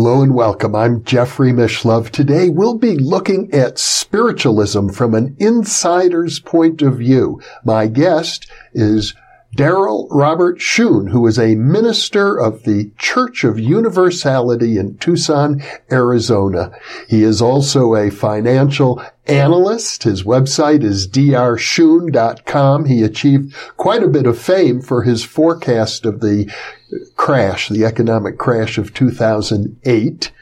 Hello and welcome. I'm Jeffrey Mishlove. Today we'll be looking at spiritualism from an insider's point of view. My guest is Darryl Robert Schoon, who is a minister of the Church of Universality in Tucson, Arizona. He is also a financial analyst. His website is drschoon.com. He achieved quite a bit of fame for his forecast of the crash, the economic crash of 2008.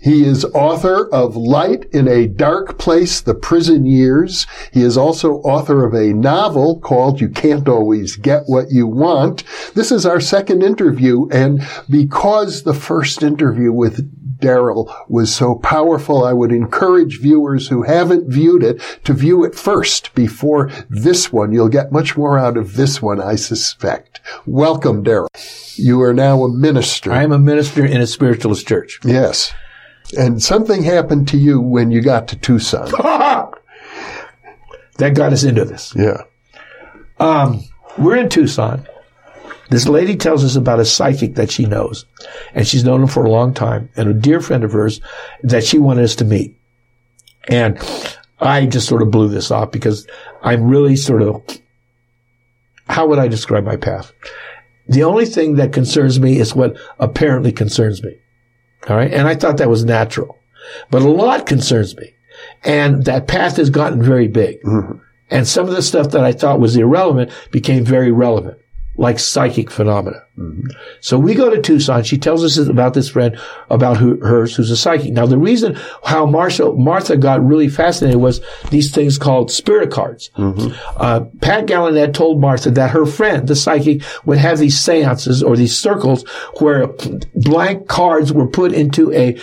He is author of Light in a Dark Place, The Prison Years. He is also author of a novel called You Can't Always Get What You Want. This is our second interview, and because the first interview with Darryl was so powerful. I would encourage viewers who haven't viewed it to view it first before this one. You'll get much more out of this one, I suspect. Welcome, Darryl. You are now a minister. I am a minister in a spiritualist church. Yes. And something happened to you when you got to Tucson. that got us into this. Yeah. Um, we're in Tucson. This lady tells us about a psychic that she knows, and she's known him for a long time, and a dear friend of hers that she wanted us to meet. And I just sort of blew this off because I'm really sort of, how would I describe my path? The only thing that concerns me is what apparently concerns me. All right. And I thought that was natural, but a lot concerns me. And that path has gotten very big. Mm-hmm. And some of the stuff that I thought was irrelevant became very relevant like psychic phenomena. Mm-hmm. So we go to Tucson. She tells us about this friend about who, hers who's a psychic. Now the reason how Marshall, Martha got really fascinated was these things called spirit cards. Mm-hmm. Uh, Pat Gallaudet told Martha that her friend, the psychic, would have these seances or these circles where blank cards were put into a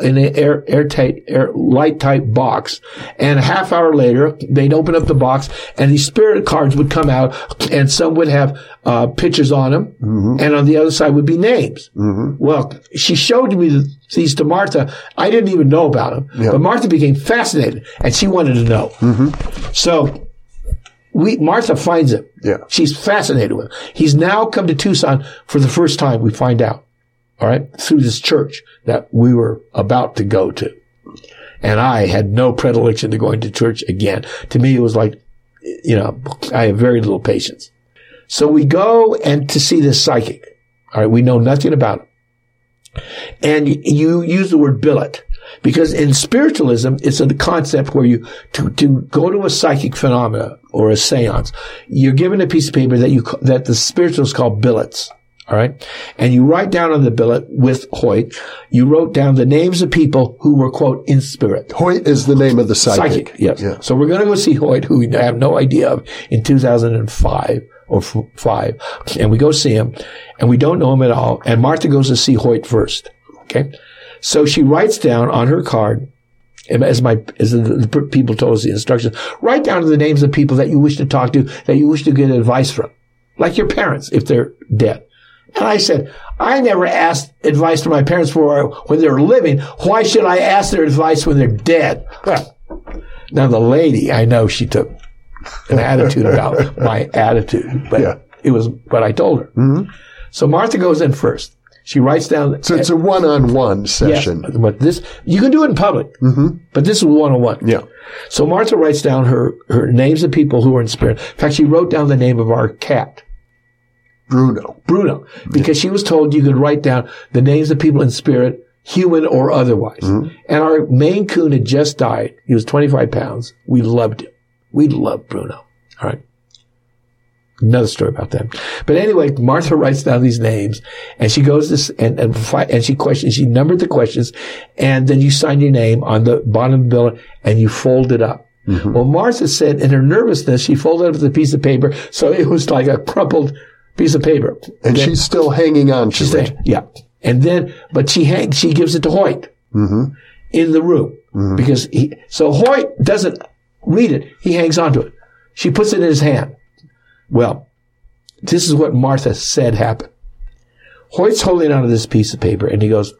in an air, airtight, air, light type box, and a half hour later they'd open up the box and these spirit cards would come out, and some would have uh, pictures on them. Mm-hmm. And on the other side would be names. Mm-hmm. Well, she showed me these to Martha. I didn't even know about them, yep. but Martha became fascinated and she wanted to know. Mm-hmm. So we, Martha finds him. Yeah. She's fascinated with him. He's now come to Tucson for the first time, we find out. All right. Through this church that we were about to go to. And I had no predilection to going to church again. To me, it was like, you know, I have very little patience. So we go and to see this psychic. All right. We know nothing about him. And you use the word billet because in spiritualism, it's a concept where you, to, to go to a psychic phenomena or a seance, you're given a piece of paper that you, that the spiritualists call billets. All right. And you write down on the billet with Hoyt, you wrote down the names of people who were, quote, in spirit. Hoyt is the name of the psychic. Psychic, yes. Yeah. So we're going to go see Hoyt, who we have no idea of, in 2005 or f- five, and we go see him, and we don't know him at all. And Martha goes to see Hoyt first. Okay, so she writes down on her card, as my as the, the people told us the instructions, write down the names of people that you wish to talk to, that you wish to get advice from, like your parents if they're dead. And I said, I never asked advice from my parents for when they were living. Why should I ask their advice when they're dead? Now the lady, I know she took an attitude about my attitude, but yeah. it was what I told her. Mm-hmm. So Martha goes in first. She writes down. So it's a one-on-one session. Yes, but this you can do it in public, mm-hmm. but this is one-on-one. Yeah. So Martha writes down her her names of people who are in spirit. In fact, she wrote down the name of our cat. Bruno. Bruno, because yeah. she was told you could write down the names of people in spirit, human or otherwise. Mm-hmm. And our Maine Coon had just died. He was 25 pounds. We loved him. We love Bruno. All right. Another story about that. But anyway, Martha writes down these names and she goes this and, and, and she questions, she numbered the questions and then you sign your name on the bottom of the bill and you fold it up. Mm-hmm. Well, Martha said in her nervousness, she folded up the piece of paper. So it was like a crumpled piece of paper. And then, she's still hanging on to it. yeah. And then, but she hangs, she gives it to Hoyt mm-hmm. in the room mm-hmm. because he, so Hoyt doesn't read it. He hangs on to it. She puts it in his hand. Well, this is what Martha said happened. Hoyt's holding onto this piece of paper and he goes,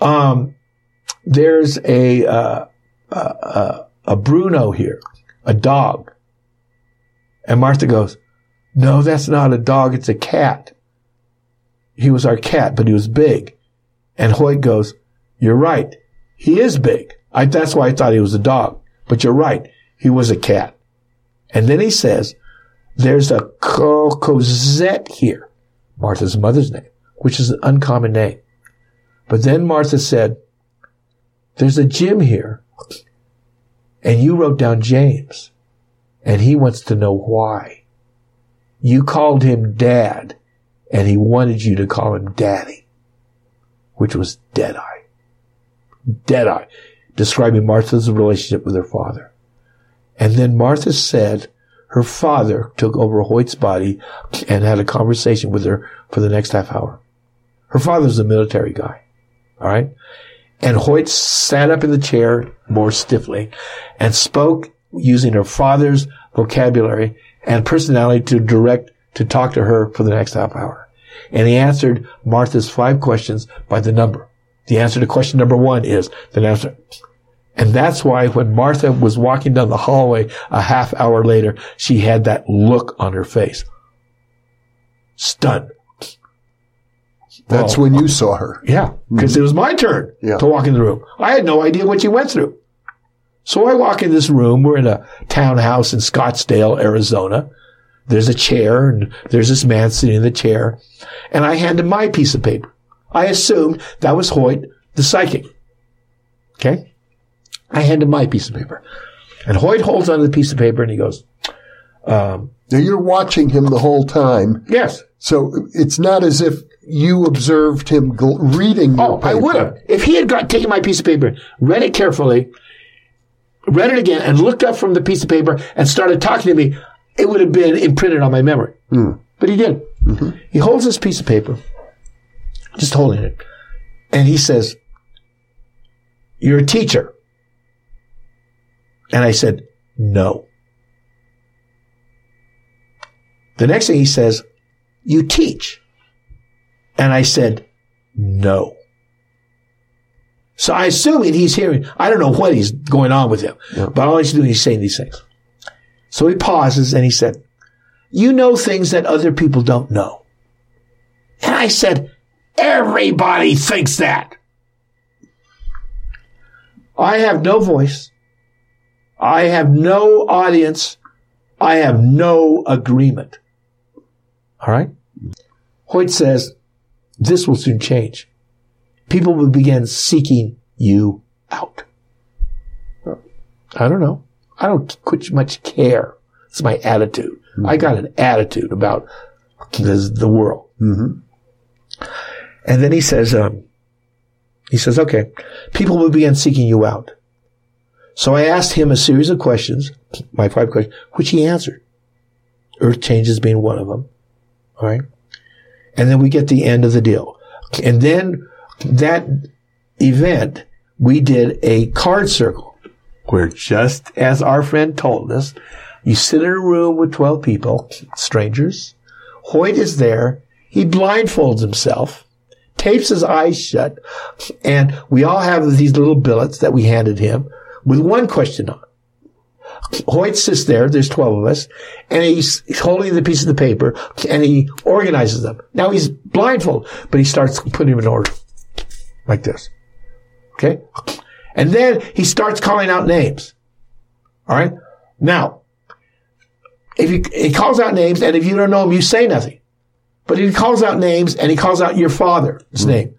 um, there's a, uh, uh, a Bruno here, a dog. And Martha goes, no, that's not a dog. It's a cat. He was our cat, but he was big. And Hoyt goes, you're right. He is big. I, that's why I thought he was a dog. But you're right. He was a cat. And then he says, there's a Cosette here, Martha's mother's name, which is an uncommon name. But then Martha said, there's a Jim here. And you wrote down James. And he wants to know why. You called him dad and he wanted you to call him daddy, which was Deadeye. Deadeye, describing Martha's relationship with her father. And then Martha said her father took over Hoyt's body and had a conversation with her for the next half hour. Her father's a military guy. All right. And Hoyt sat up in the chair more stiffly and spoke using her father's vocabulary and personality to direct, to talk to her for the next half hour. And he answered Martha's five questions by the number. The answer to question number one is the answer. And that's why when Martha was walking down the hallway a half hour later, she had that look on her face. Stunned. That's Well, when you saw her. yeah, because mm-hmm. it was my turn Yeah. to walk in the room. I had no idea what she went through. So I walk in this room. We're in a townhouse in Scottsdale, Arizona. There's a chair and there's this man sitting in the chair and I hand him my piece of paper. I assumed that was Hoyt, the psychic. Okay. I hand him my piece of paper and Hoyt holds onto the piece of paper and he goes, um, Now you're watching him the whole time. yes. So it's not as if you observed him gl- reading your Oh, I paper. would have. If he had got taken my piece of paper, read it carefully, read it again, and looked up from the piece of paper and started talking to me, it would have been imprinted on my memory. Hmm. But he didn't. Mm-hmm. He holds this piece of paper, just holding it, and he says, You're a teacher. And I said, No. The next thing he says, You teach. And I said, no. So I assume he's hearing, I don't know what he's going on with him, but all he's doing is saying these things. So he pauses and he said, you know things that other people don't know. And I said, everybody thinks that. I have no voice. I have no audience. I have no agreement. All right. Hoyt says, this will soon change. People will begin seeking you out. I don't know. I don't quite much care. It's my attitude. Mm-hmm. I got an attitude about the, the world. Mm-hmm. And then he says, um, he says, okay, people will begin seeking you out. So I asked him a series of questions, my five questions, which he answered. Earth changes being one of them. All right. And then we get the end of the deal. And then that event, we did a card circle where just as our friend told us, you sit in a room with 12 people, strangers. Hoyt is there. He blindfolds himself, tapes his eyes shut, and we all have these little billets that we handed him with one question on. Hoyt sits there, there's 12 of us, and he's holding the piece of the paper, and he organizes them. Now he's blindfolded, but he starts putting them in order. Like this. Okay? And then he starts calling out names. Alright? Now, if he, he calls out names, and if you don't know him, you say nothing. But he calls out names, and he calls out your father's mm-hmm. name.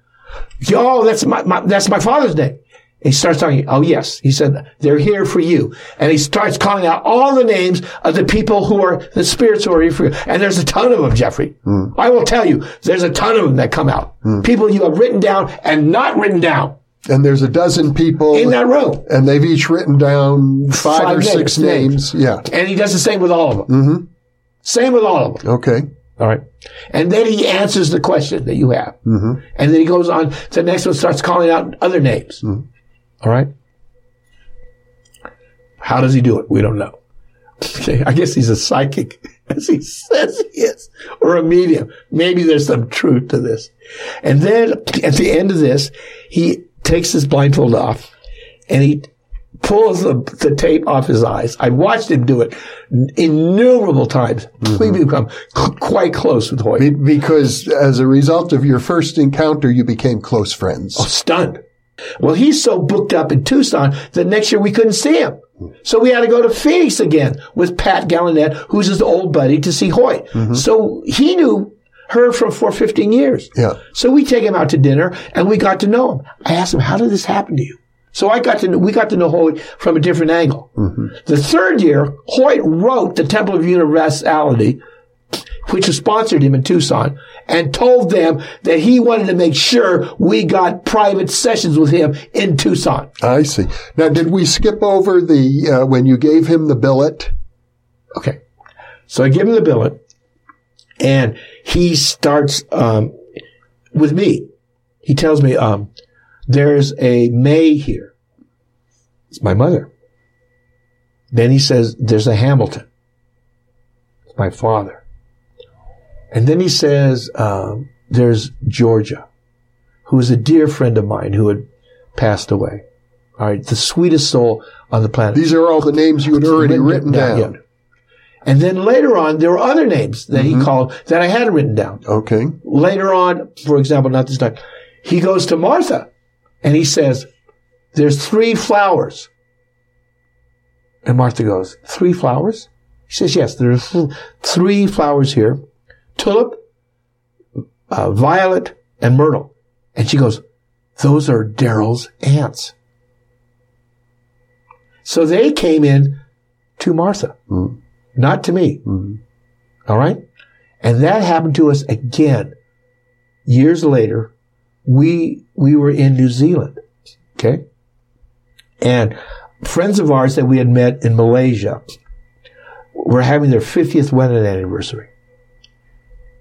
Oh, that's my, my that's my father's name. He starts talking. Oh, yes. He said, they're here for you. And he starts calling out all the names of the people who are the spirits who are here for you. And there's a ton of them, Jeffrey. Mm. I will tell you, there's a ton of them that come out. Mm. People you have written down and not written down And there's a dozen people, in that room. and they've each written down five, Five or six names, names. Yeah. And he does the same with all of them. Mm-hmm. Same with all of them. Okay. All right. And then he answers the question that you have. Mm-hmm. And then he goes on to the next one, starts calling out other names. All right. How does he do it? We don't know. Okay. I guess he's a psychic as he says he is, or a medium. Maybe there's some truth to this. And then at the end of this, he takes his blindfold off and he pulls the, the tape off his eyes. I watched him do it innumerable times. We mm-hmm. become c- quite close with Hoyt. Be- Because as a result of your first encounter, you became close friends. Oh, stunned. Well, he's so booked up in Tucson that next year we couldn't see him. So we had to go to Phoenix again with Pat Gallanet, who's his old buddy, to see Hoyt. Mm-hmm. So he knew her for, for 15 years. Yeah. So we take him out to dinner and we got to know him. I asked him, how did this happen to you? So I got to know, we got to know Hoyt from a different angle. The third year, Hoyt wrote the Temple of Universality, which sponsored him in Tucson, and told them that he wanted to make sure we got private sessions with him in Tucson. I see. Now, did we skip over the, uh, when you gave him the billet? Okay. So I give him the billet and he starts, um, with me. He tells me, um, there's a May here. It's my mother. Then he says, there's a Hamilton. It's my father. And then he says, um, there's Georgia, who is a dear friend of mine who had passed away. All right. The sweetest soul on the planet. These are all the names you had already written, down. yeah. And then later on, there were other names that Mm-hmm. he called that I hadn't written down. Okay. Later on, for example, not this time, he goes to Martha and he says, there's three flowers. And Martha goes, three flowers? He says, yes, there's th- three flowers here. Tulip, uh, violet, and myrtle. And she goes, those are Darryl's aunts. So they came in to Martha, not to me. All right. And that happened to us again years later. We, we were in New Zealand. Okay. And friends of ours that we had met in Malaysia were having their 50th wedding anniversary.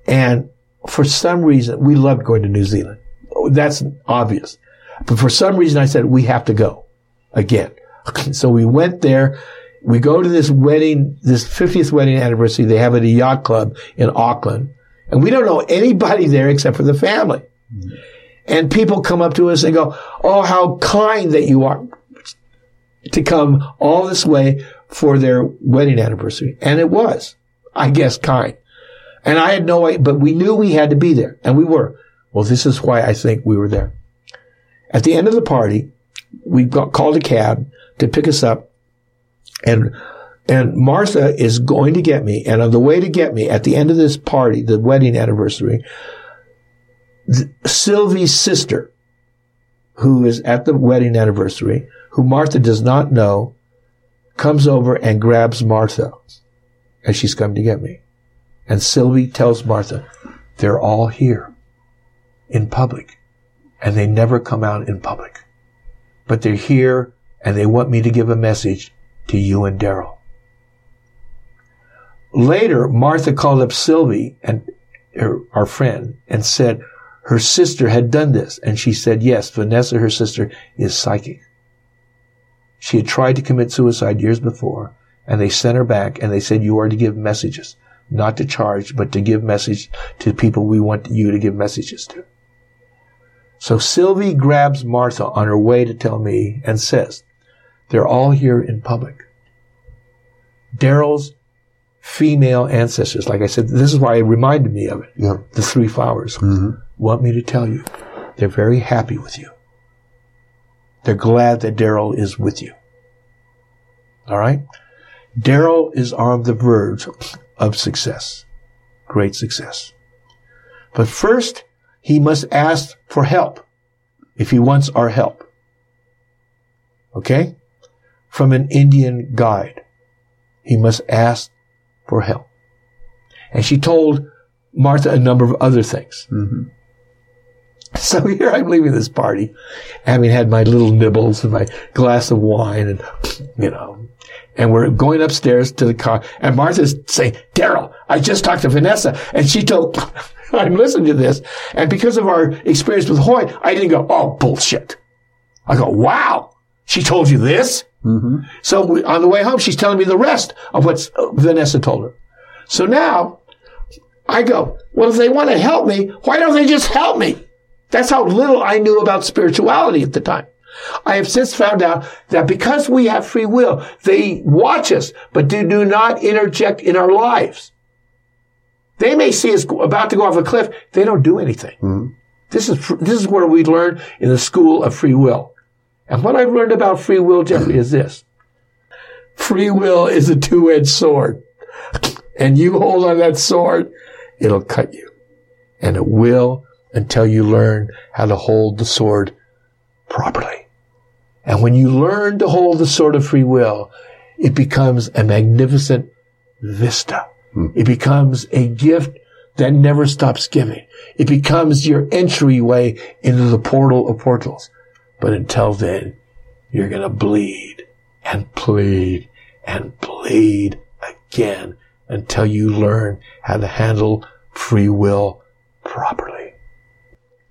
And for some reason, we loved going to New Zealand. Oh, that's obvious. But for some reason, I said, we have to go again. So we went there. We go to this wedding, this 50th wedding anniversary. They have at a yacht club in Auckland. And we don't know anybody there except for the family. Mm-hmm. And people come up to us and go, Oh, how kind that you are to come all this way for their wedding anniversary. And it was, I guess, kind. And I had no but we knew we had to be there and we were. Well, this is why I think we were there. At the end of the party, we got called a cab to pick us up and and Martha is going to get me. And on the way to get me at the end of this party, the wedding anniversary, Sylvie's sister, who is at the wedding anniversary, who Martha does not know, comes over and grabs Martha as she's come to get me. And Sylvie tells Martha, they're all here in public and they never come out in public, but they're here and they want me to give a message to you and Darryl. Later, Martha called up Sylvie and her, our friend and said her sister had done this. And she said, yes, Vanessa, her sister, is psychic. She had tried to commit suicide years before and they sent her back and they said, you are to give messages, not to charge, but to give message to people we want you to give messages to. So Sylvie grabs Martha on her way to tell me and says, they're all here in public. Darryl's female ancestors, like I said, this is why it reminded me of it. Yeah. The three flowers mm-hmm. want me to tell you, they're very happy with you. They're glad that Darryl is with you. All right? Darryl is on the verge of success. Great success. But first, he must ask for help if he wants our help. Okay? From an Indian guide. He must ask for help. And she told Martha a number of other things. Mm-hmm. So here I'm leaving this party, having had my little nibbles and my glass of wine and, you know, and we're going upstairs to the car and Martha's saying, Darryl, I just talked to Vanessa and she told, I'm listening to this. And because of our experience with Hoyt, I didn't go, oh, bullshit. I go, wow, she told you this? So we, on the way home, she's telling me the rest of what Vanessa told her. So now I go, well, if they want to help me, why don't they just help me? That's how little I knew about spirituality at the time. I have since found out that because we have free will, they watch us, but do, do not interject in our lives. They may see us about to go off a cliff. They don't do anything. Mm-hmm. This is, this is where we learn in the school of free will. And what I've learned about free will, Jeffrey, is this. Free will is a two-edged sword. And you hold on that sword, it'll cut you. And it will until you learn how to hold the sword properly. And when you learn to hold the sword of free will, it becomes a magnificent vista. Hmm. It becomes a gift that never stops giving. It becomes your entryway into the portal of portals. But until then, you're going to bleed and plead and bleed again until you learn how to handle free will properly.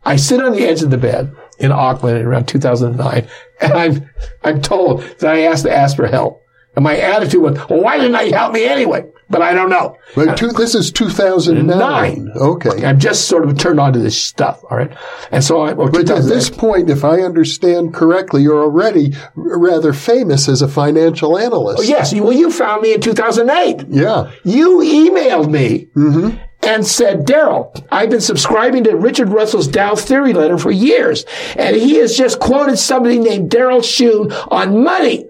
I sit on the edge of the bed in Auckland in around 2009, and I'm, I'm told that I asked to ask for help. And my attitude was, well, why didn't I help me anyway? But I don't know. But two, this is 2009. Okay. I'm just sort of turned on to this stuff. All right. And so I, well, but at this point, if I understand correctly, you're already rather famous as a financial analyst. Oh, yes. Well, you found me in 2008. Yeah. You emailed me. Mm-hmm and said, Darryl, I've been subscribing to Richard Russell's Dow Theory letter for years, and he has just quoted somebody named Darryl Schoon on money.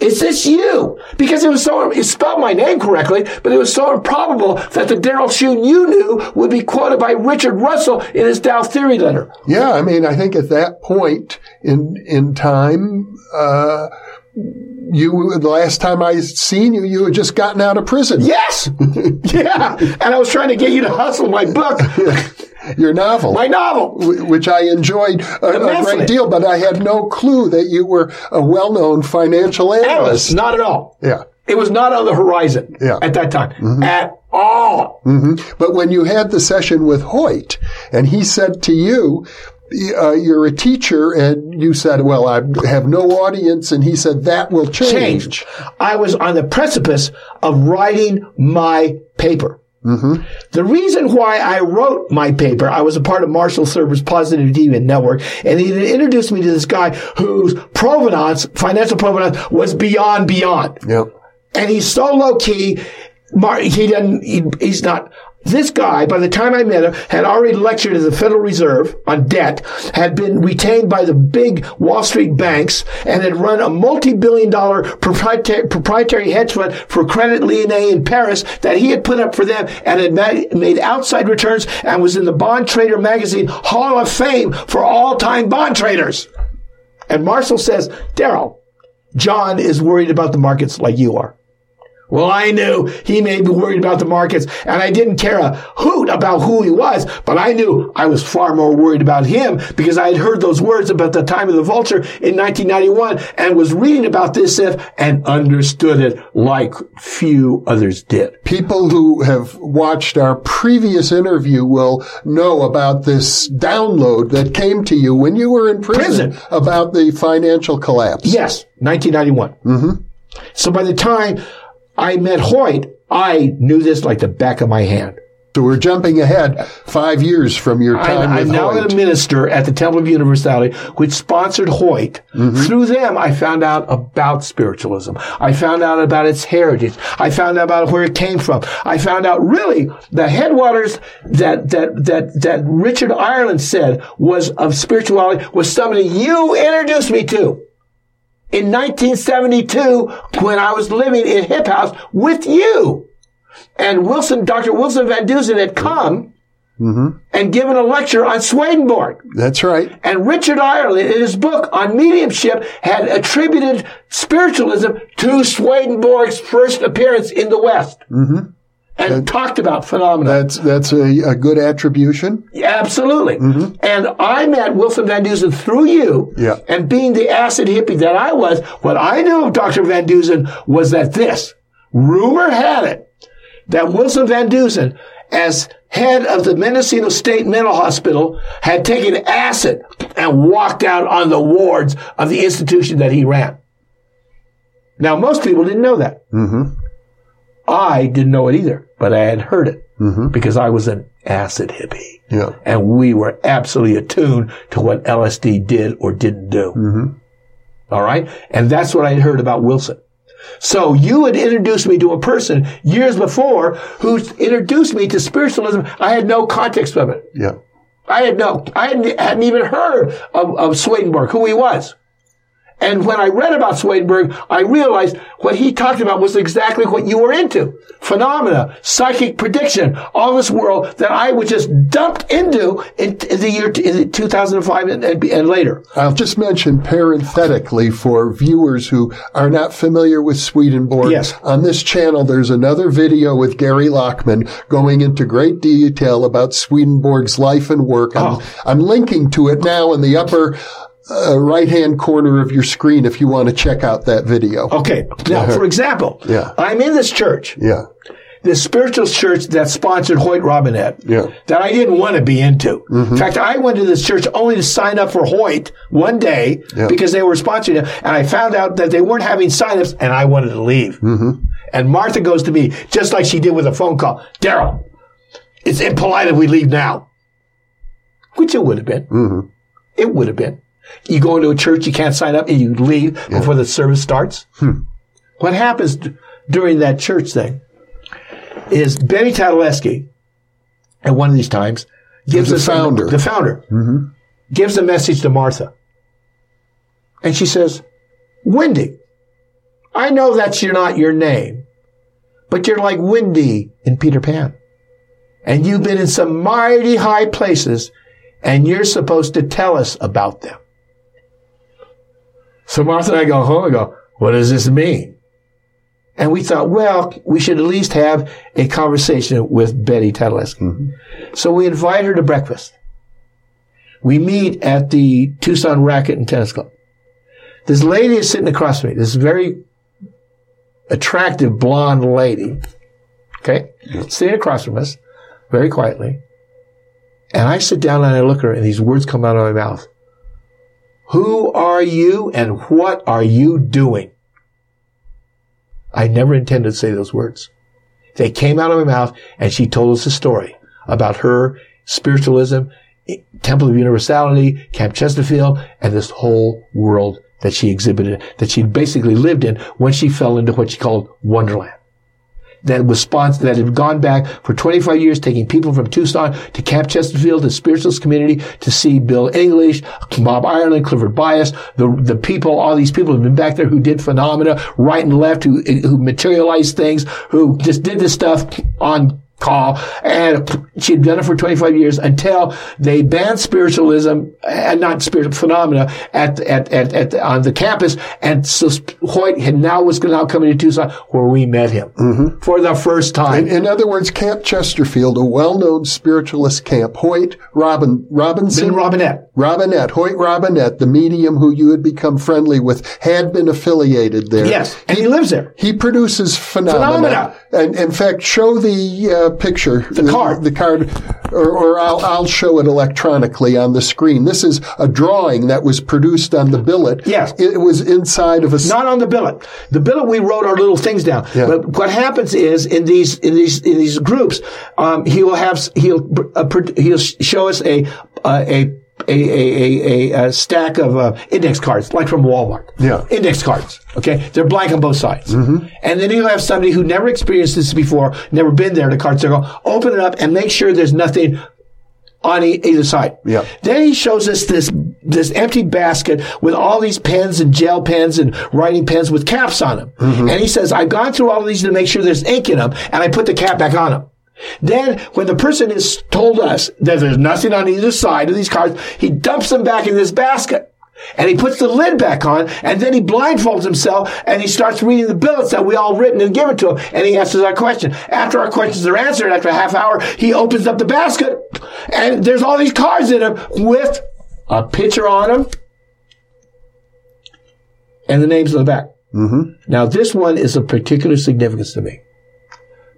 Is this you? Because it was so, it spelled my name correctly, but it was so improbable that the Darryl Schoon you knew would be quoted by Richard Russell in his Dow Theory letter. Yeah, I mean, I think at that point in, in time, uh, you the last time I seen you, you had just gotten out of prison. Yes, yeah, and I was trying to get you to hustle my book. Your novel, my novel, which I enjoyed a, a, great deal, but I had no clue that you were a well-known financial analyst. analyst not at all. Yeah, it was not on the horizon. Yeah. at that time mm-hmm. at all. Mm-hmm. But when you had the session with Hoyt, and he said to you, uh, you're a teacher and you said, well, I have no audience. And he said, that will change. change. I was on the precipice of writing my paper. Mm-hmm. The reason why I wrote my paper, I was a part of Marshall Thurber's Positive Deviant Network, and he introduced me to this guy whose provenance, financial provenance, was beyond beyond. Yep. And he's so low key. He doesn't. He, he's not this guy, by the time I met him, had already lectured at the Federal Reserve on debt, had been retained by the big Wall Street banks, and had run a multi-billion dollar proprietary, proprietary hedge fund for Credit Lyonnais in Paris that he had put up for them and had made outside returns and was in the Bond Trader magazine Hall of Fame for all-time bond traders. And Marshall says, Darryl, John is worried about the markets like you are. Well, I knew he may be worried about the markets and I didn't care a hoot about who he was, but I knew I was far more worried about him because I had heard those words about the time of the vulture in 1991 and was reading about this if and understood it like few others did. People who have watched our previous interview will know about this download that came to you when you were in prison, prison. about the financial collapse. Yes, 1991. Mm-hmm. So by the time I met Hoyt, I knew this like the back of my hand. So we're jumping ahead five years from your time I'm, I'm now Hoyt. a minister at the Temple of Universality, which sponsored Hoyt. Mm-hmm. Through them, I found out about spiritualism. I found out about its heritage. I found out about where it came from. I found out really the headwaters that that that that Richard Ireland said was of spirituality was somebody you introduced me to in 1972 when I was living in Hip House with you. And Wilson, Dr. Wilson Van Dusen had come mm-hmm. and given a lecture on Swedenborg. That's right. And Richard Ireland, in his book on mediumship, had attributed spiritualism to Swedenborg's first appearance in the West. Mm-hmm and that, talked about phenomena. That's that's a, a good attribution. Yeah, absolutely. Mm-hmm. And I met Wilson Van Dusen through you. Yeah. And being the acid hippie that I was, what I knew of Dr. Van Dusen was that this rumor had it that Wilson Van Dusen, as head of the Mendocino State Mental Hospital, had taken acid and walked out on the wards of the institution that he ran. Now, most people didn't know that. Mm-hmm. I didn't know it either, but I had heard it mm-hmm. because I was an acid hippie. Yeah. And we were absolutely attuned to what LSD did or didn't do. Mm-hmm. All right. And that's what I had heard about Wilson. So you had introduced me to a person years before who introduced me to spiritualism. I had no context of it. Yeah. I had no, I hadn't, hadn't even heard of, of Swedenborg, who he was. And when I read about Swedenborg, I realized what he talked about was exactly what you were into. Phenomena, psychic prediction, all this world that I was just dumped into in, in the year in 2005 and, and, and later. I'll just mention parenthetically for viewers who are not familiar with Swedenborg. Yes. On this channel, there's another video with Gary Lachman going into great detail about Swedenborg's life and work. I'm, Oh. I'm linking to it now in the upper uh, right-hand corner of your screen if you want to check out that video. Okay. Now, for example, Yeah. I'm in this church, Yeah. this spiritual church that sponsored Hoyt Robinette. Yeah. That I didn't want to be into. Mm-hmm. In fact, I went to this church only to sign up for Hoyt one day Yeah. because they were sponsoring it. And I found out that they weren't having signups and I wanted to leave. Mm-hmm. And Martha goes to me, just like she did with a phone call. Darryl, it's impolite if we leave now. Which it would have been. Mm-hmm. It would have been. You go into a church, you can't sign up, and you leave before the service starts. Hmm. What happens d- during that church thing is Benny Tadaleski, at one of these times, gives The founder. the founder, mm-hmm. gives a message to Martha, and she says, "Wendy, I know that's your, not your name, but you're like Wendy in Peter Pan, and you've been in some mighty high places, and you're supposed to tell us about them." So Martha and I go home and go, "What does this mean?" And we thought, well, we should at least have a conversation with Betty Tadaleski. Mm-hmm. So we invite her to breakfast. We meet at the Tucson Racket and Tennis Club. This lady is sitting across from me. This very attractive blonde lady. Okay. Sitting across from us very quietly. And I sit down and I look at her and these words come out of my mouth. Who are you and what are you doing? I never intended to say those words. They came out of my mouth and she told us a story about her spiritualism, Temple of Universality, Camp Chesterfield, and this whole world that she exhibited, that she basically lived in when she fell into what she called Wonderland. That was sponsored, that had gone back for 25 years, taking people from Tucson to Camp Chesterfield, the spiritualist community, to see Bill English, Bob Ireland, Clifford Bias, the, the people, all these people who've been back there who did phenomena right and left, who, who materialized things, who just did this stuff on call. And she'd done it for 25 years until they banned spiritualism and not spiritual phenomena at, at, at, at on the campus. And so Hoyt had now was now coming to Tucson where we met him for the first time. In other words, Camp Chesterfield, a well-known spiritualist camp, Hoyt Robin, Robinson, Ben Robinette. Robinette, Hoyt Robinette, the medium who you had become friendly with, had been affiliated there. Yes. And he lives there. He produces phenomena. Phenomena. And in fact, show the uh, picture, the, card. the card, or, or I'll, I'll show it electronically on the screen. This is a drawing that was produced on the billet. Yes. it was inside of a. Not on the billet. The billet we wrote our little things down. Yeah. But what happens is in these in these in these groups, um, he will have he'll uh, he'll show us a uh, a. A, a, a, a stack of uh, index cards, like from Walmart. Yeah. Index cards. Okay. They're blank on both sides. Mm-hmm. And then he'll have somebody who never experienced this before, never been there, the card circle, open it up and make sure there's nothing on e- either side. Yeah. Then he shows us this this empty basket with all these pens and gel pens and writing pens with caps on them. And he says, "I've gone through all of these to make sure there's ink in them, and I put the cap back on them." Then, when the person has told us that there's nothing on either side of these cards, he dumps them back in this basket. And he puts the lid back on, and then he blindfolds himself, and he starts reading the billets that we all written and given to him, and he answers our question. After our questions are answered, after a half hour, he opens up the basket, and there's all these cards in them with a picture on them, and the names on the back. Mm-hmm. Now, this one is of particular significance to me.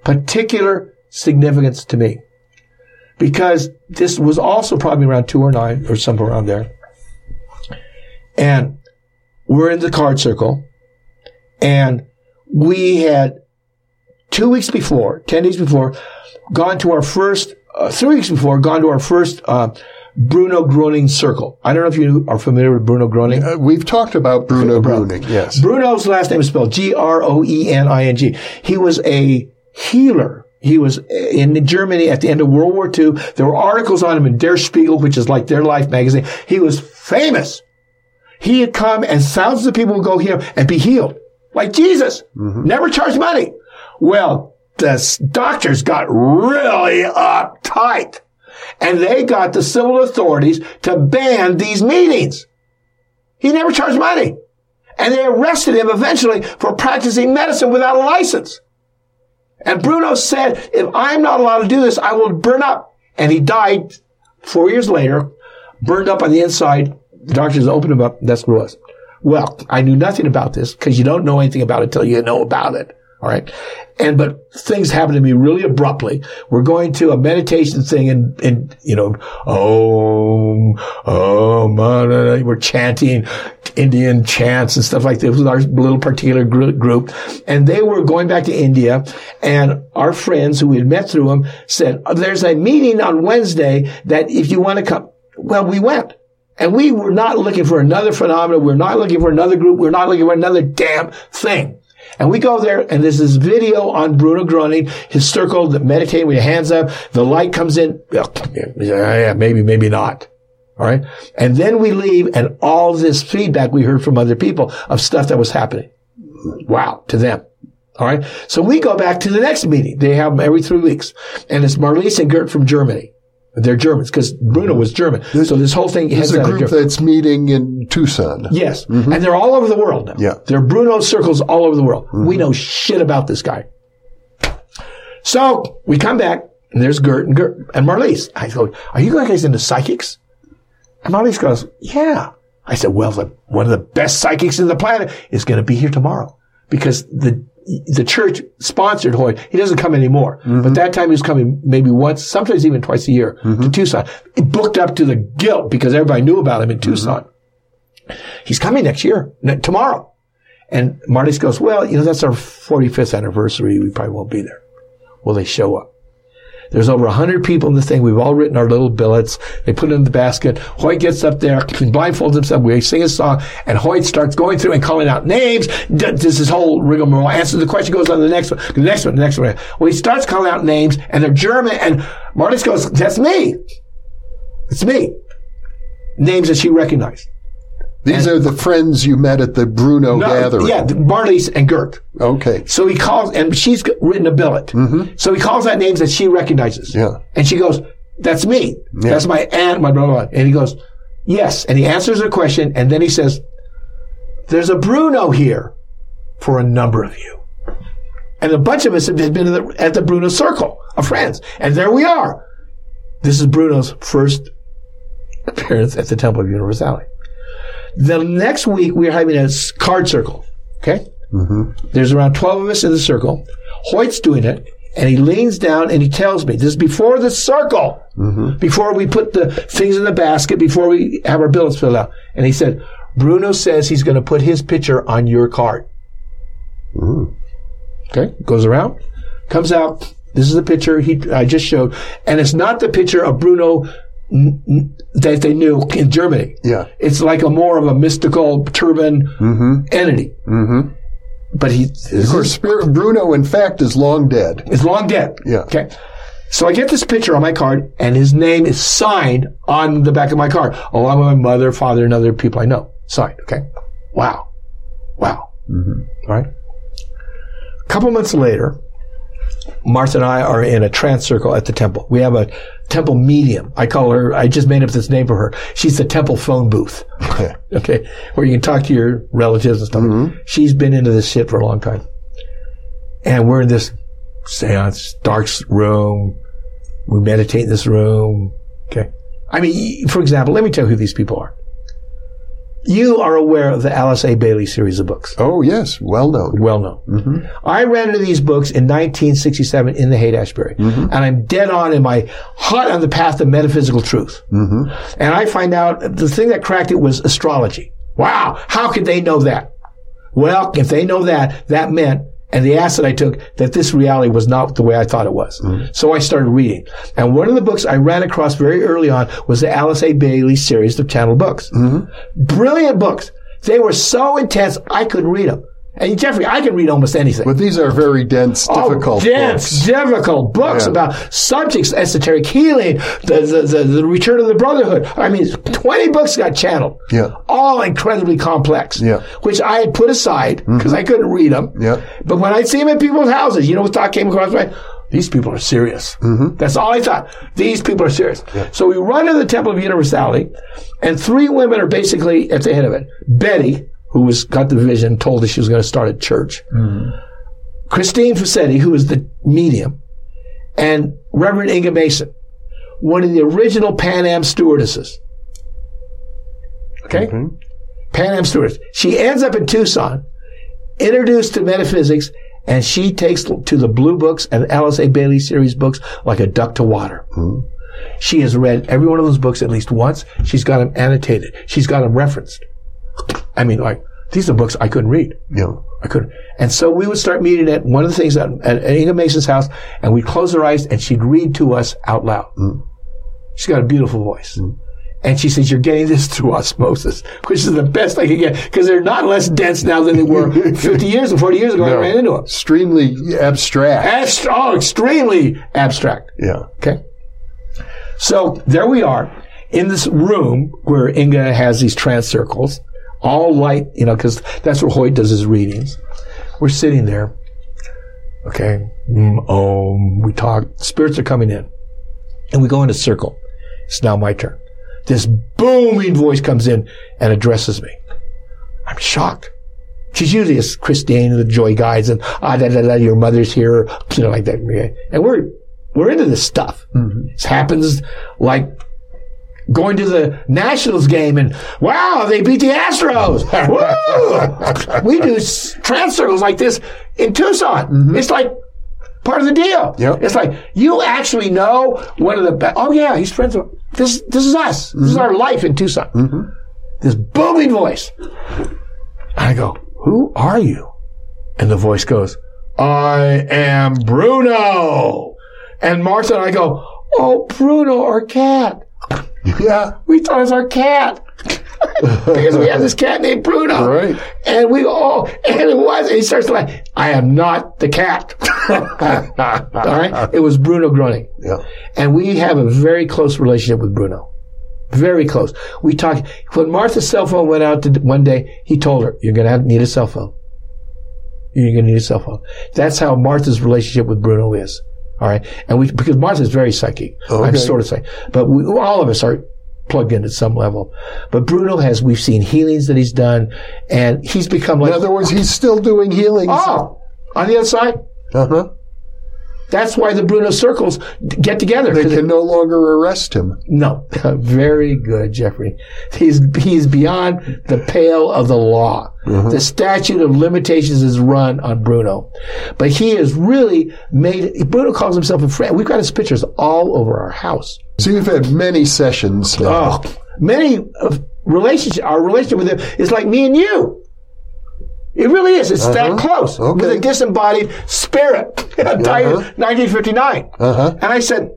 Particular significance to me. Because this was also probably around 209 or somewhere around there. And we're in the card circle and we had two weeks before, 10 days before, gone to our first, uh, three weeks before, gone to our first, uh, Bruno Groening circle. I don't know if you are familiar with Bruno Groening. Uh, we've talked about Bruno Groening, yes. Bruno's last name is spelled G-R-O-E-N-I-N-G. He was a healer. He was in Germany at the end of World War II. There were articles on him in Der Spiegel, which is like their life magazine. He was famous. He had come and thousands of people would go here and be healed. Like Jesus. Mm-hmm. Never charged money. Well, the doctors got really uptight and they got the civil authorities to ban these meetings. He never charged money. And they arrested him eventually for practicing medicine without a license. And Bruno said, if I'm not allowed to do this, I will burn up. And he died four years later, burned up on the inside. The doctors opened him up. That's what it was. Well, I knew nothing about this because you don't know anything about it until you know about it. All right. And, but things happen to me really abruptly. We're going to a meditation thing and, and, you know, oh, oh, we're chanting Indian chants and stuff like this with our little particular group. And they were going back to India and our friends who we had met through them said, oh, there's a meeting on Wednesday that if you want to come, well, we went. And we were not looking for another phenomenon. We're not looking for another group. We're not looking for another damn thing. And we go there and there's this video on Bruno Groening, his circle, meditating with your hands up. The light comes in. Yeah, maybe, maybe not. All right. And then we leave and all this feedback we heard from other people of stuff that was happening. Wow. To them. All right. So we go back to the next meeting. They have them every three weeks. And it's Marlies and Gert from Germany. They're Germans because Bruno was German. so this whole thing heads a group that's meeting in Tucson. Yes. Mm-hmm. And they're all over the world now. Yeah. They're Bruno circles all over the world. Mm-hmm. We know shit about this guy. So we come back and there's Gert and Gert and Marlies. I go, are you guys into psychics? And Marlies goes, yeah. I said, well, the, one of the best psychics in the planet is going to be here tomorrow because the, the church sponsored Hoyt. He doesn't come anymore, mm-hmm. but that time he was coming maybe once, sometimes even twice a year to mm-hmm. Tucson. He booked up to the gilt because everybody knew about him in mm-hmm. Tucson. He's coming next year, n- tomorrow. And Marlies goes, well, you know, that's our 45th anniversary. We probably won't be there. Well, they show up. There's over 100 people in the thing. We've all written our little billets. They put it in the basket. Hoyt gets up there, blindfolds himself. We sing a song, and Hoyt starts going through and calling out names. Does this whole rigmarole. Answers the question, goes on to the next one, the next one, the next one. Well, he starts calling out names, and they're German, and Marlies goes, that's me. It's me. Names that she recognized. These are the friends you met at the Bruno No, gathering. yeah, Marlies and Gert. Okay. So he calls, and she's written a billet. So he calls out names that she recognizes. Mm-hmm. Yeah. And she goes, that's me. That's my aunt, my blah, blah, blah. And he goes, yes. And he answers her question, and then he says, there's a Bruno here for a number of you. And a bunch of us have been at the, at the Bruno circle of friends. And there we are. This is Bruno's first appearance at the Temple of Universality. The next week, we're having a card circle. Okay? Mm-hmm. There's around 12 of us in the circle. Hoyt's doing it, and he leans down and he tells me, this is before the circle, mm-hmm. before we put the things in the basket, before we have our billets filled out. And he said, Bruno says he's going to put his picture on your card. Mm-hmm. Okay, goes around, comes out. This is the picture he I just showed, and it's not the picture of Bruno that they knew in Germany. Yeah. It's like a more of a mystical turban entity. Mm-hmm. But he Of course, Spirit Bruno, in fact, is long dead. is long dead. Yeah. Okay. So I get this picture on my card, and his name is signed on the back of my card, along with my mother, father, and other people I know. Signed. Okay. Wow. Wow. All right. A couple months later, Martha and I are in a trance circle at the temple. We have a temple medium. I call her, I just made up this name for her. She's the temple phone booth. Okay. okay. Where you can talk to your relatives and stuff. Mm-hmm. She's been into this shit for a long time. And we're in this seance, dark room. We meditate in this room. Okay. I mean, for example, let me tell you who these people are. You are aware of the Alice A. Bailey series of books. Oh, yes, well known. Well known. Mm-hmm. I ran into these books in 1967 in the Haight Ashbury, mm-hmm. and I'm dead on in my hot on the path of metaphysical truth. Mm-hmm. And I find out the thing that cracked it was astrology. Wow, how could they know that? Well, if they know that, that meant and the acid I took that this reality was not the way I thought it was. Mm-hmm. So I started reading. And one of the books I ran across very early on was the Alice A. Bailey series of channel books. Mm-hmm. Brilliant books. They were so intense, I couldn't read them. And Jeffrey, I can read almost anything. But these are very dense, difficult oh, dense, books. difficult books Yeah. about subjects, esoteric healing, the, the, the, the return of the brotherhood. I mean, 20 books got channeled. Yeah. All incredibly complex. Yeah. Mm-hmm. Which I had put aside because I couldn't read them. Yeah. But when I'd see them in people's houses, you know what thought came across my mind? These people are serious. Mm-hmm. That's all I thought. These people are serious. So we run to the Temple of Universality, and three women are basically at the head of it. Betty, who was got the vision, told us she was going to start a church. Hmm. Christine Fassetti, who is the medium, and Reverend Inga Mason, one of the original Pan Am stewardesses. Okay? Mm-hmm. Pan Am stewardess. She ends up in Tucson, introduced to metaphysics, and she takes to the blue books and Alice A. Bailey series books like a duck to water. Hmm. She has read every one of those books at least once. She's got them annotated. She's got them referenced. I mean, like, these are books I couldn't read. Yeah. I couldn't. And so we would start meeting at one of the things at, at, Inga Mason's house, and we'd close our eyes, and she'd read to us out loud. Mm. She's got a beautiful voice. Mm. And she says, you're getting this through osmosis, which is the best I can get, because they're not less dense now than they were 50 years or 40 years ago I ran into them. Extremely abstract. Abst- oh, extremely abstract. Yeah. Okay. So there we are in this room where Inga has these trance circles, all light, you know, because that's where Hoyt does his readings. We're sitting there. Okay. Mm, Om. We talk. Spirits are coming in. And we go in a circle. It's now my turn. This booming voice comes in and addresses me. I'm shocked. She's usually a Christine, the joy guides, and ah, da, da, da, your mother's here, you know, like that. And we're we're into this stuff. This happens like going to the Nationals game and wow, they beat the Astros. Woo! we do s- trance circles like this in Tucson. Mm-hmm. It's like part of the deal. Yep. It's like you actually know one of the best. Oh yeah, he's friends with this. This is us. This is mm-hmm. our life in Tucson. Mm-hmm. This booming voice. I go, who are you? And the voice goes, I am Bruno. And Martha and I go, oh, Bruno, our cat. Yeah. We thought it was our cat. because we have this cat named Bruno. Right. And we all, and it was, and he starts like, I am not the cat. all right. It was Bruno Groening. Yeah. And we have a very close relationship with Bruno. Very close. We talk, when Martha's cell phone went out to, one day, he told her, you're going to need a cell phone. You're going to need a cell phone. That's how Martha's relationship with Bruno is. All right. And we, because Martha's very psychic. I'm sort of psychic. But we, all of us are plugged in at some level. But Bruno has, we've seen healings that he's done and he's become like, In other words, he's still doing healings. oh, on the other side. Uh-huh. That's why the Bruno circles get together. They can no longer arrest him. No, very good, Jeffrey. He's he's beyond the pale of the law. Mm-hmm. The statute of limitations is run on Bruno, but he has really made. Bruno calls himself a friend. We've got his pictures all over our house. So you've had many sessions now. Oh, many of relationship. Our relationship with him is like me and you. It really is. It's that close with a disembodied spirit. Died in 1959. Uh-huh. And I said,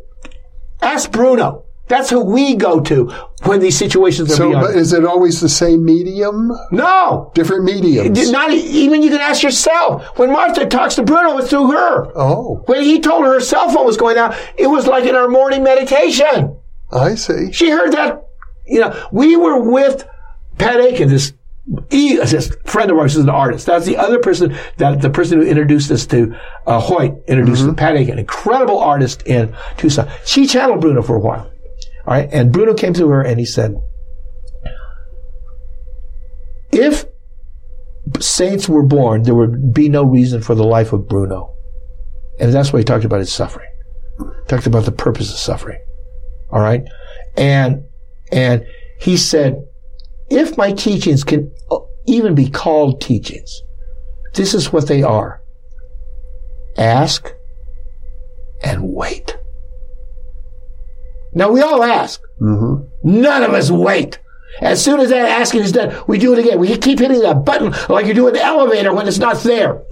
ask Bruno. That's who we go to when these situations are So, beyond. but is it always the same medium? no. Different mediums? Not even you can ask yourself. When Martha talks to Bruno, it's through her. Oh, When he told her her cell phone was going out, it was like in our morning meditation. I see. She heard that. You know, we were with Pat Aiken, this E, this friend of ours is an artist. That's the other person that the person who introduced us to uh, Hoyt introduced to Pat Aiken, incredible artist in Tucson. She channeled Bruno for a while. All right, and Bruno came to her and he said, "If saints were born, there would be no reason for the life of Bruno." And that's why he talked about his suffering. Talked about the purpose of suffering. All right. And, and he said, if my teachings can uh, even be called teachings, this is what they are. Ask and wait. Now we all ask. None of us wait. As soon as that asking is done, we do it again. We keep hitting that button like you do in the elevator when it's not there.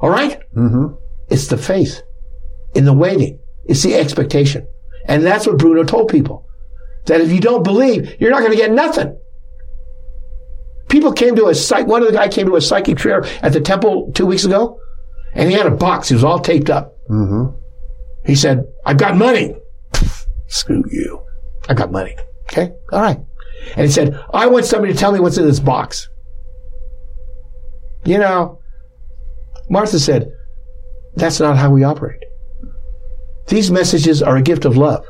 All right? Mm-hmm. It's the faith in the waiting. It's the expectation. And that's what Bruno told people. That if you don't believe, you're not going to get nothing. People came to a psych, one of the guy came to a psychic fair at the temple two weeks ago, and he had a box. It was all taped up. Mm-hmm. He said, I've got money. Screw you. I got money. Okay. All right. And he said, I want somebody to tell me what's in this box. You know, Martha said, that's not how we operate. These messages are a gift of love.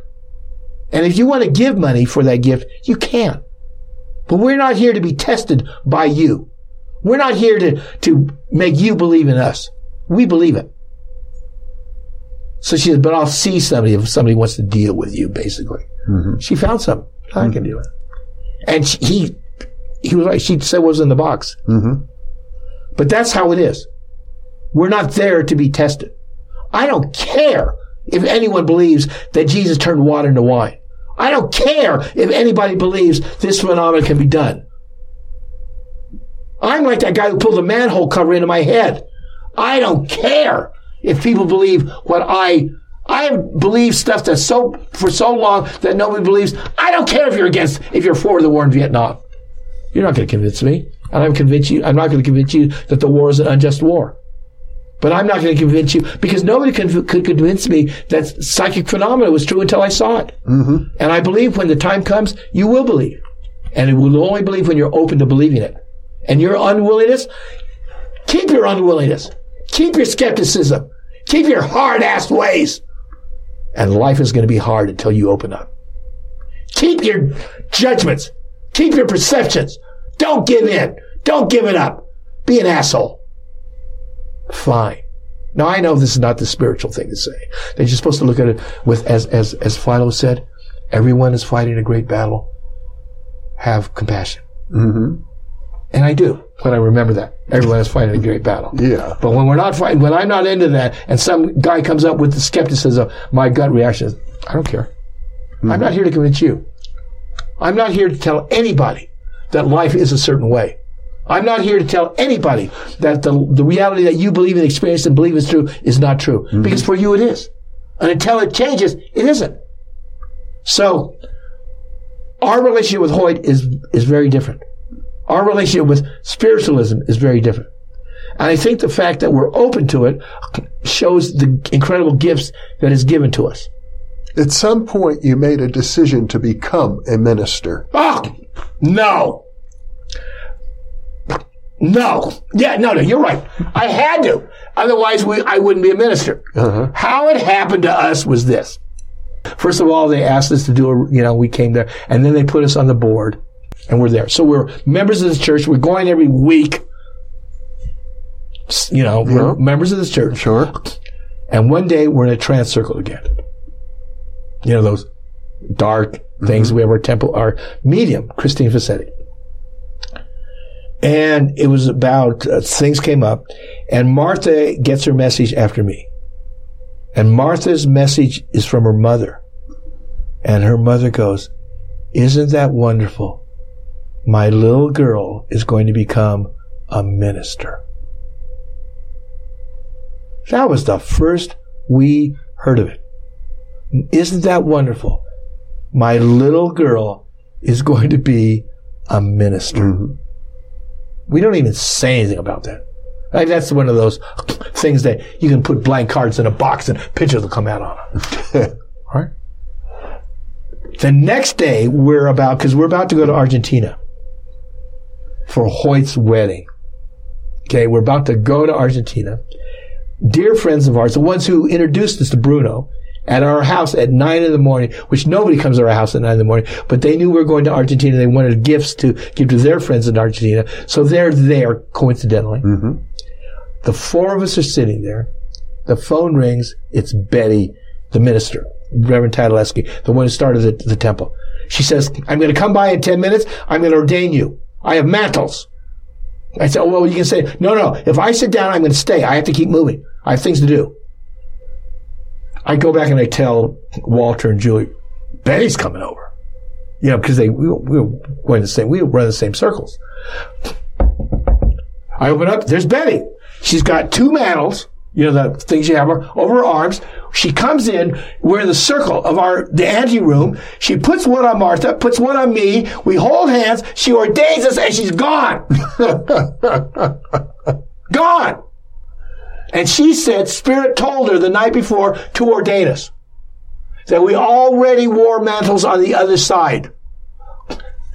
And if you want to give money for that gift, you can. But we're not here to be tested by you. We're not here to, to make you believe in us. We believe it. So she said, but I'll see somebody if somebody wants to deal with you, basically. Mm-hmm. She found something. I mm-hmm. can do it. And she, he, he was like, she said what was in the box. Mm-hmm. But that's how it is. We're not there to be tested. I don't care if anyone believes that Jesus turned water into wine. I don't care if anybody believes this phenomenon can be done. I'm like that guy who pulled a manhole cover into my head. I don't care if people believe what I I have believed stuff that's so for so long that nobody believes. I don't care if you're against if you're for the war in Vietnam. You're not going to convince me, and I'm convince you. I'm not going to convince you that the war is an unjust war. But I'm not going to convince you because nobody could, could convince me that psychic phenomena was true until I saw it. Mm-hmm. And I believe when the time comes, you will believe. And you will only believe when you're open to believing it. And your unwillingness, keep your unwillingness. Keep your skepticism. Keep your hard ass ways. And life is going to be hard until you open up. Keep your judgments. Keep your perceptions. Don't give in. Don't give it up. Be an asshole. Fine. Now I know this is not the spiritual thing to say. That you're supposed to look at it with, as, as, as Philo said, everyone is fighting a great battle. Have compassion. Mm-hmm. And I do when I remember that. Everyone is fighting a great battle. Yeah. But when we're not fighting, when I'm not into that, and some guy comes up with the skepticism, my gut reaction is, I don't care. Mm-hmm. I'm not here to convince you. I'm not here to tell anybody that life is a certain way. I'm not here to tell anybody that the, the reality that you believe in, experience, and believe is true is not true. Mm-hmm. Because for you it is. And until it changes, it isn't. So, our relationship with Hoyt is, is very different. Our relationship with spiritualism is very different. And I think the fact that we're open to it shows the incredible gifts that is given to us. At some point, you made a decision to become a minister. Oh, no. No. Yeah, no, no, you're right. I had to. Otherwise, we, I wouldn't be a minister. Uh-huh. How it happened to us was this. First of all, they asked us to do a, you know, we came there, and then they put us on the board, and we're there. So we're members of the church. We're going every week. You know, yeah. we're members of this church. Sure. And one day we're in a trance circle again. You know, those dark things. Mm-hmm. We have our temple, our medium, Christine Fascetti. And it was about uh, things came up, and Martha gets her message after me. And Martha's message is from her mother. And her mother goes, Isn't that wonderful? My little girl is going to become a minister. That was the first we heard of it. Isn't that wonderful? My little girl is going to be a minister. Mm-hmm. We don't even say anything about that. Like that's one of those things that you can put blank cards in a box and pictures will come out on them. right? The next day, we're about, because we're about to go to Argentina for Hoyt's wedding. Okay, we're about to go to Argentina. Dear friends of ours, the ones who introduced us to Bruno, at our house at nine in the morning, which nobody comes to our house at nine in the morning, but they knew we were going to Argentina. They wanted gifts to give to their friends in Argentina. So they're there coincidentally. Mm-hmm. The four of us are sitting there. The phone rings. It's Betty, the minister, Reverend Tadaleski, the one who started the, the temple. She says, I'm going to come by in 10 minutes. I'm going to ordain you. I have mantles. I said, oh, well, you can say, no, no. If I sit down, I'm going to stay. I have to keep moving. I have things to do. I go back and I tell Walter and Julie, Betty's coming over. You know, because they we, we were going the same we run the same circles. I open up, there's Betty. She's got two mantles, you know, the things you have over her arms. She comes in, we're in the circle of our, the ante room. She puts one on Martha, puts one on me. We hold hands. She ordains us and she's gone. gone. And she said Spirit told her the night before to ordain us. That we already wore mantles on the other side.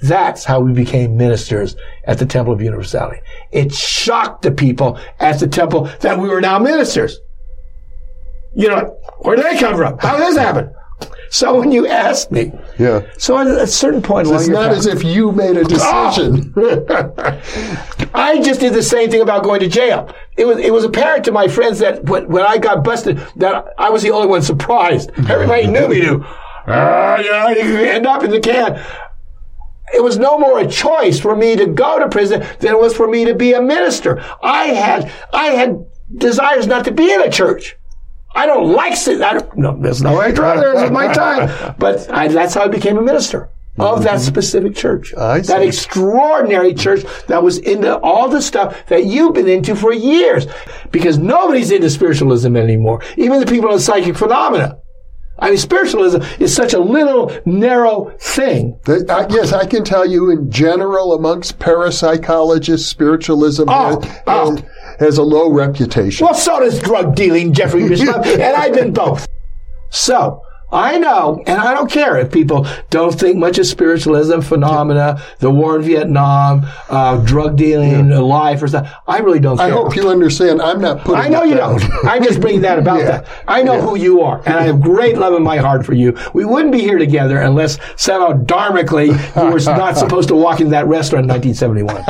That's how we became ministers at the Temple of Universality. It shocked the people at the temple that we were now ministers. You know, where did they come from? How did this happen? So when you asked me, Yeah. so at a certain point, It's not as if you made a decision. I just did the same thing about going to jail. It was it was apparent to my friends that when, when I got busted, that I was the only one surprised. Everybody knew me. Knew, ah, yeah, you end up in the can. It was no more a choice for me to go to prison than it was for me to be a minister. I had I had desires not to be in a church. I don't like sit. I don't, no, there's no way This is my time. But I, that's how I became a minister of that specific church. Mm-hmm. That extraordinary church that was into all the stuff that you've been into for years. Because nobody's into spiritualism anymore. Even the people in psychic phenomena. I mean, spiritualism is such a little narrow thing. I- yes, I can tell you in general amongst parapsychologists, spiritualism Oh, has, oh. Has- a low reputation. Well, so does drug dealing, Jeffrey Bishop, and I've been both. So, I know, and I don't care if people don't think much of spiritualism, phenomena, the war in Vietnam, uh, drug dealing, life, or stuff. I really don't care. I hope you understand. I'm not putting. I know you down. don't. I'm just bringing that about Yeah. that. I know who you are, and I have great love in my heart for you. We wouldn't be here together unless somehow dharmically you were not supposed to walk in that restaurant in 1971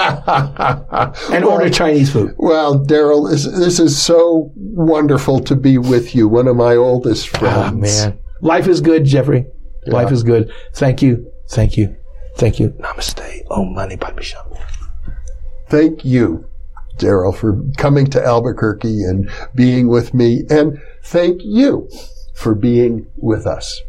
and order Chinese food. Well, Darryl, this, this is so wonderful to be with you, one of my oldest friends. Ah, man. Life is good, Jeffrey. Life is good. Thank you. Thank you. Thank you. Namaste. Oh, Om Mani Padme. Thank you, Darryl, for coming to Albuquerque and being with me. And thank you for being with us.